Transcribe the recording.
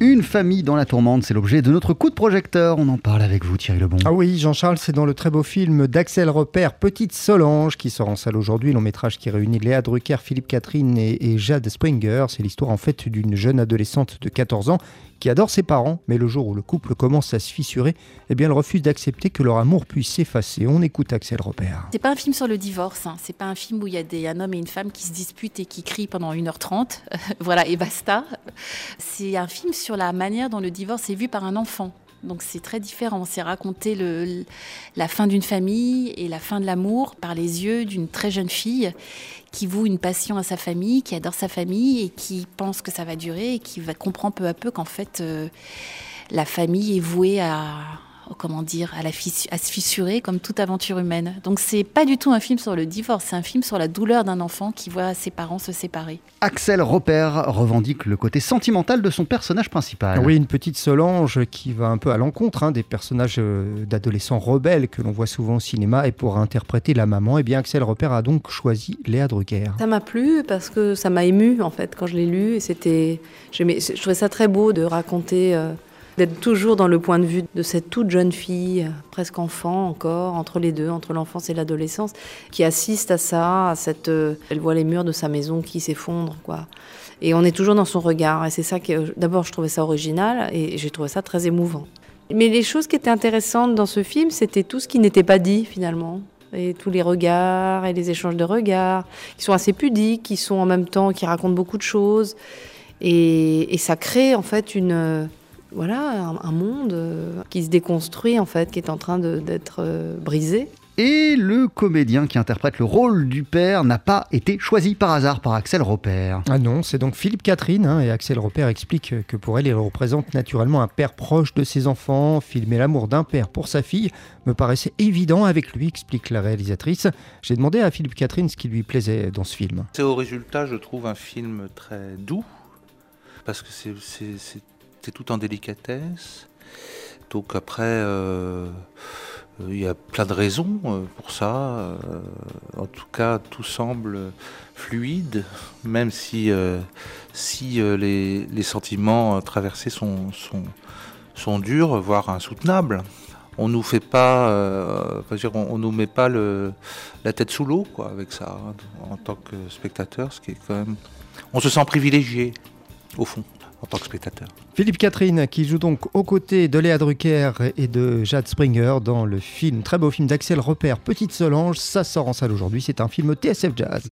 Une famille dans la tourmente, c'est l'objet de notre coup de projecteur. On en parle avec vous, Thierry Lebon. Ah oui, Jean-Charles, c'est dans le très beau film d'Axel Repère, Petite Solange, qui sort en salle aujourd'hui. Long métrage qui réunit Léa Drucker, Philippe Catherine et, et Jade Springer. C'est l'histoire en fait d'une jeune adolescente de 14 ans qui adore ses parents, mais le jour où le couple commence à se fissurer, eh bien, elle refuse d'accepter que leur amour puisse s'effacer. On écoute Axel Repère. C'est pas un film sur le divorce, hein. c'est pas un film où il y a un homme et une femme qui se disputent et qui crient pendant 1h30, voilà, et basta. C'est un film sur la manière dont le divorce est vu par un enfant. Donc c'est très différent. C'est raconter le, la fin d'une famille et la fin de l'amour par les yeux d'une très jeune fille qui voue une passion à sa famille, qui adore sa famille et qui pense que ça va durer et qui va comprendre peu à peu qu'en fait euh, la famille est vouée à, comment dire, à, la à se fissurer comme toute aventure humaine. Donc c'est pas du tout un film sur le divorce, c'est un film sur la douleur d'un enfant qui voit ses parents se séparer. Axel Repère revendique le côté sentimental de son personnage principal. Oui, une petite Solange qui va un peu à l'encontre hein, des personnages euh, d'adolescents rebelles que l'on voit souvent au cinéma. Et pour interpréter la maman, eh bien Axel Repère a donc choisi Léa Drucker. Ça m'a plu parce que ça m'a ému en fait quand je l'ai lu. Et c'était, je trouvais ça très beau de raconter. Euh, d'être toujours dans le point de vue de cette toute jeune fille, presque enfant encore, entre les deux, entre l'enfance et l'adolescence, qui assiste à ça, à cette, euh, elle voit les murs de sa maison qui s'effondrent, quoi. Et on est toujours dans son regard. Et c'est ça que, d'abord, je trouvais ça original et j'ai trouvé ça très émouvant. Mais les choses qui étaient intéressantes dans ce film, c'était tout ce qui n'était pas dit finalement. Et tous les regards et les échanges de regards, qui sont assez pudiques, qui sont en même temps, qui racontent beaucoup de choses. Et, et ça crée en fait une, voilà, un, monde euh, qui se déconstruit en fait, qui est en train d'être euh, brisé. Et le comédien qui interprète le rôle du père n'a pas été choisi par hasard par Axel Repère. Ah non, c'est donc Philippe Catherine, hein, et Axel Repère explique que pour elle, il représente naturellement un père proche de ses enfants. Filmer l'amour d'un père pour sa fille me paraissait évident avec lui, explique la réalisatrice. J'ai demandé à Philippe Catherine ce qui lui plaisait dans ce film. C'est au résultat, je trouve, un film très doux, parce que c'est c'est tout en délicatesse. Donc après, euh, euh, il y a plein de raisons euh, pour ça. en tout cas, tout semble fluide, même si, si les, sentiments traversés sont, sont, sont, durs, voire insoutenables. On nous fait pas, on, nous met pas le, la tête sous l'eau, quoi, avec ça, hein, en tant que spectateur, ce qui est quand même, on se sent privilégié, au fond en tant que spectateur. Philippe Catherine, qui joue donc aux côtés de Léa Drucker et de Jade Springer dans le film, très beau film d'Axel Repère, Petite Solange, ça sort en salle aujourd'hui, c'est un film TSF Jazz.